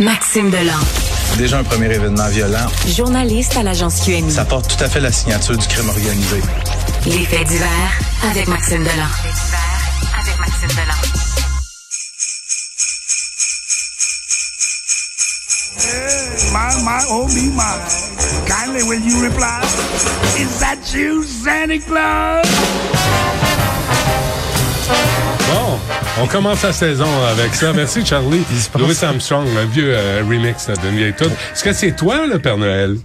Maxime Delan. Déjà un premier événement violent. Journaliste à l'agence QMI. Ça porte tout à fait la signature du crime organisé. Les faits divers avec Maxime Delan. avec Maxime Delan. My, my, oh me, my. Kindly will you reply? Is that you, Santa Claus? On commence la saison avec ça. Merci, Charlie. Louis Armstrong, un vieux euh, remix d'une vieille tune. Est-ce que c'est toi, le Père Noël?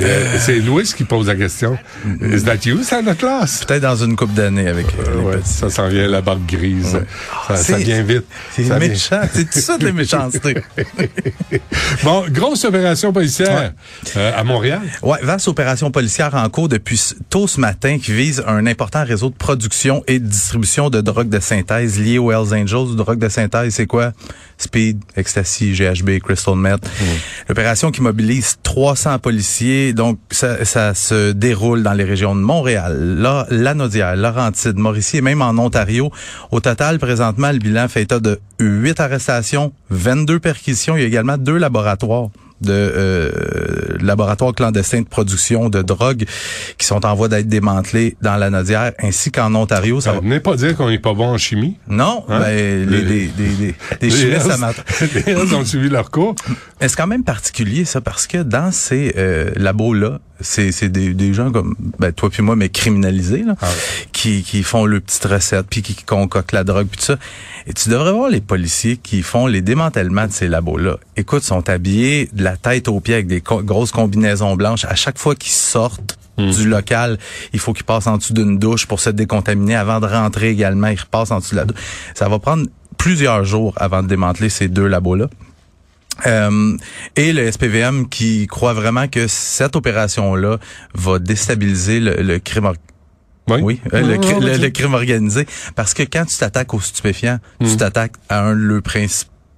Euh, c'est Louis qui pose la question. Is that you, Santa Claus? Peut-être dans une coupe d'années avec euh, les Ouais, petits. ça s'en vient, la barbe grise. Ça, vient vite. C'est méchant. C'est tout ça de la méchanceté. Bon, grosse opération policière euh, à Montréal. Ouais, vaste opération policière en cours depuis tôt ce matin qui vise un important réseau de production et de distribution de drogue de synthèse liée aux Hells Angels. Drogue de synthèse, c'est quoi? Speed, ecstasy, GHB, crystal meth. L'opération qui mobilise 300 policiers. Donc, ça, ça se déroule dans les régions de Montréal, la, Lanaudière, Laurentide, Mauricie et même en Ontario. Au total, présentement, le bilan fait état de 8 arrestations, 22 perquisitions. Il y a également deux laboratoires de euh, laboratoires clandestins de production de drogue qui sont en voie d'être démantelés dans la Nodière, ainsi qu'en Ontario. Ça Ça va... venez pas dire qu'on est pas bon en chimie. Non, Hein? ben, Les- les, les, les, chimistes. Les ont suivi leur cours. Mais C'est quand même particulier ça parce que dans ces euh, labos là, c'est c'est des, des gens comme ben, toi puis moi mais criminalisés là, Ah ouais. qui qui font le petite recette puis qui, concoctent la drogue puis tout ça. Et tu devrais voir les policiers qui font les démantèlements de ces labos là. Écoute, ils sont habillés de la tête aux pieds avec des co- grosses combinaisons blanches à chaque fois qu'ils sortent du local, il faut qu'ils passent en dessous d'une douche pour se décontaminer avant de rentrer également, ils repassent en dessous de la douche. Ça va prendre plusieurs jours avant de démanteler ces deux labos là. Euh, et le SPVM qui croit vraiment que cette opération-là va déstabiliser le, le crime oui, euh, le, cri- le- le crime organisé. Parce que quand tu t'attaques aux stupéfiants, tu t'attaques à un le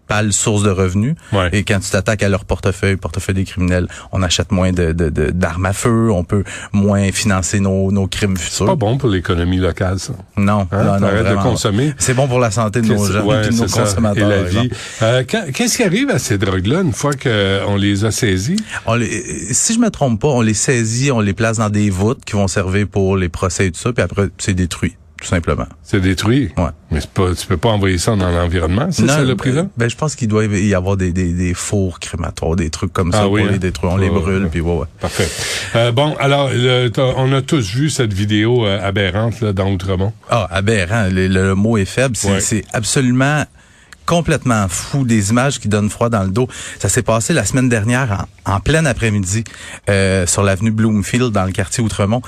principal source de revenus Ouais. et quand tu t'attaques à leur portefeuille, portefeuille des criminels, on achète moins de de- de- d'armes à feu, on peut moins financer nos, nos crimes futurs. Pas bon pour l'économie locale, ça. Non, Hein? non, non, T'arrêtes de consommer. C'est bon pour la santé de nos gens ouais, et de nos c'est consommateurs. Et la vie. Euh, quand- Qu'est-ce qui arrive à ces drogues-là une fois qu'on les a saisies? On les, si je me trompe pas, on les saisit, on les place dans des voûtes qui vont servir pour les procès et tout ça, puis après c'est détruit, tout simplement. C'est détruit. Ouais. Mais pas, tu peux pas envoyer ça dans l'environnement, c'est ça le prison? Ben, ben, je pense qu'il doit y avoir des, des, des fours crématoires, des trucs comme ça Ah pour oui, hein? les détruire. On les brûle, ouais. puis ouais, ouais. Parfait. Euh, bon, alors, le- on a tous vu cette vidéo euh, aberrante là, dans Outremont. Ah, aberrant. Le, le mot est faible. C'est Ouais. c'est absolument complètement fou, des images qui donnent froid dans le dos. Ça s'est passé la semaine dernière en, plein après-midi euh, sur l'avenue Bloomfield dans le quartier Outremont.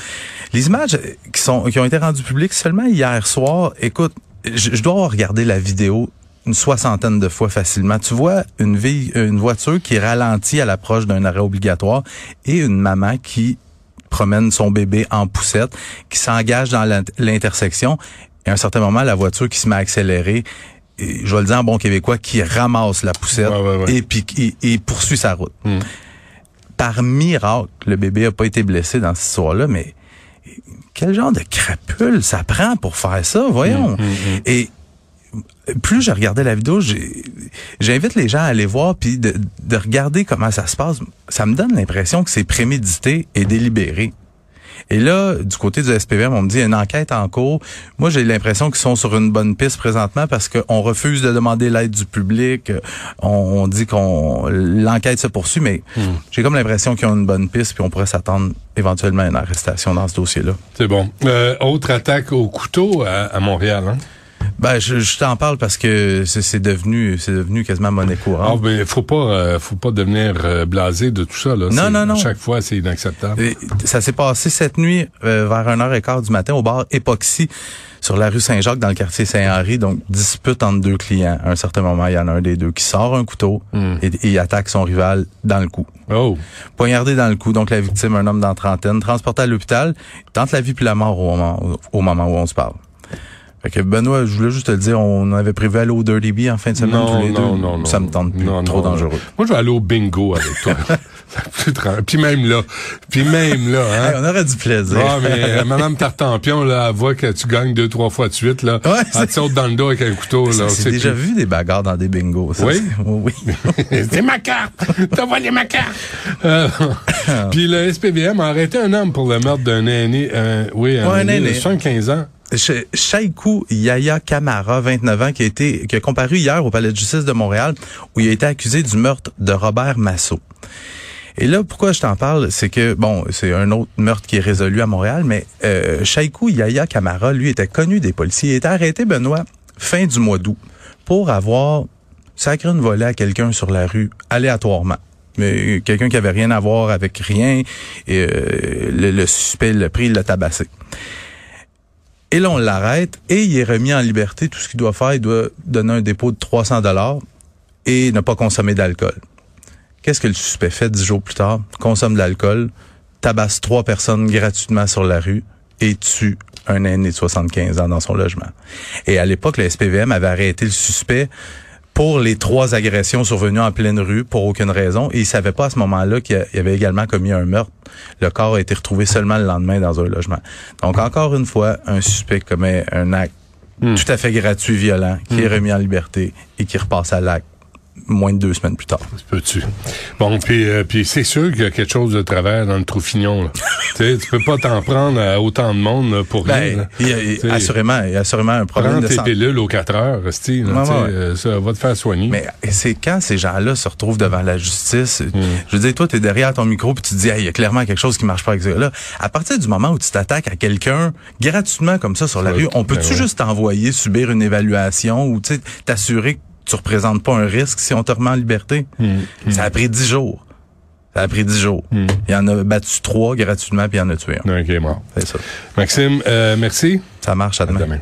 Les images qui sont qui ont été rendues publiques seulement hier soir. Écoute, je, je dois avoir regardé la vidéo une soixantaine de fois facilement. Tu vois une, vie, une voiture qui ralentit à l'approche d'un arrêt obligatoire et une maman qui promène son bébé en poussette, qui s'engage dans l'in- l'intersection. Et à un certain moment, la voiture qui se met à accélérer, je vais le dire en bon québécois, qui ramasse la poussette Ouais, ouais, ouais. et puis qui- et poursuit sa route. Hmm. Par miracle, le bébé a pas été blessé dans cette histoire-là, mais quel genre de crapule ça prend pour faire ça, voyons? Hmm, Et plus je regardais la vidéo, j'invite les gens à aller voir puis de, de regarder comment ça se passe. Ça me donne l'impression que c'est prémédité et délibéré. Et là, du côté du SPVM, on me dit il y a une enquête en cours. Moi, j'ai l'impression qu'ils sont sur une bonne piste présentement parce qu'on refuse de demander l'aide du public. On, on dit qu'on l'enquête se poursuit, mais j'ai comme l'impression qu'ils ont une bonne piste puis on pourrait s'attendre éventuellement à une arrestation dans ce dossier-là. C'est bon. Euh, autre attaque au couteau à, à Montréal. Hein? Ben, je, je t'en parle parce que c'est devenu, c'est devenu quasiment monnaie Ah, courante. ben, faut pas, euh, faut pas devenir euh, blasé de tout ça. Là. Non, non, non. Chaque fois, c'est inacceptable. Et Ça s'est passé cette nuit euh, vers 1h15 du matin au bar Epoxy sur la rue Saint-Jacques dans le quartier Saint-Henri. Donc, dispute entre deux clients. À un certain moment, il y en a un des deux qui sort un couteau et, et il attaque son rival dans le cou. Oh, Poignardé dans le cou. Donc, la victime, un homme dans la trentaine, transporté à l'hôpital, tente la vie puis la mort au moment, au moment où on se parle. Fait que Benoît, je voulais juste te le dire, on avait prévu aller au Dirty Bee en fin de semaine non, tous les non, deux. non, non. Ça me tente plus. Non, Trop dangereux. Moi, je vais aller au bingo avec toi. Puis même là. Puis même là, hein. Hey, on aurait du plaisir. Ah, mais euh, Madame Tartampion, là, elle voit que tu gagnes deux, trois fois de suite, là. Ouais, elle te saute dans le dos avec un couteau, là. C'est déjà plus- vu des bagarres dans des bingos. ça, Oui? oui. C'est ma carte! T'as volé ma carte! Euh, Puis le SPVM a arrêté un homme pour le meurtre d'un aîné, euh, oui, un, Ouais, un aîné, de aîné. 75 ans. Shaïkou Yaya Kamara, 29 ans, qui a été qui a comparu hier au palais de justice de Montréal, où il a été accusé du meurtre de Robert Massot. Et là, pourquoi je t'en parle, c'est que bon, c'est un autre meurtre qui est résolu à Montréal, mais euh, Yaya Kamara, lui, était connu des policiers. Il été arrêté, Benoît, fin du mois d'août, pour avoir sacré une volée à quelqu'un sur la rue, aléatoirement. Mais quelqu'un qui avait rien à voir avec rien, et euh, le, le suspect l'a pris, l'a tabassé. Et là, on l'arrête et il est remis en liberté. Tout ce qu'il doit faire, il doit donner un dépôt de 300 dollars et ne pas consommer d'alcool. Qu'est-ce que le suspect fait dix jours plus tard? Consomme de l'alcool, tabasse trois personnes gratuitement sur la rue et tue un aîné de 75 ans dans son logement. Et à l'époque, le SPVM avait arrêté le suspect pour les trois agressions survenues en pleine rue pour aucune raison. Et il savait pas à ce moment-là qu'il y avait également commis un meurtre. Le corps a été retrouvé seulement le lendemain dans un logement. Donc, encore une fois, un suspect commet un acte tout à fait gratuit, violent, qui est remis en liberté et qui repasse à l'acte moins de deux semaines plus tard. Peux-tu? Bon, puis, euh, puis c'est sûr qu'il y a quelque chose de travers dans le trou fignon. Là. tu sais, tu peux pas t'en prendre à autant de monde là, pour rien. Ben, il y a- assurément, il y a assurément un problème Prends de tes santé. pilules aux 4 heures, Ouais, ouais. euh, ça va te faire soigner. Mais c'est quand ces gens-là se retrouvent devant la justice. Hmm. Je veux dire, toi, tu es derrière ton micro puis tu te dis, Hey, il y a clairement quelque chose qui marche pas avec ça. Là, à partir du moment où tu t'attaques à quelqu'un gratuitement comme ça sur la Ouais, rue, on peut-tu ben juste t'envoyer subir une évaluation ou t'assurer que tu représentes pas un risque si on te remet en liberté? Hmm. Ça a pris dix jours. Ça a pris dix jours. Il y en a battu trois gratuitement puis il y en a tué un. OK, mort. C'est ça. Maxime, euh, merci. Ça marche à demain.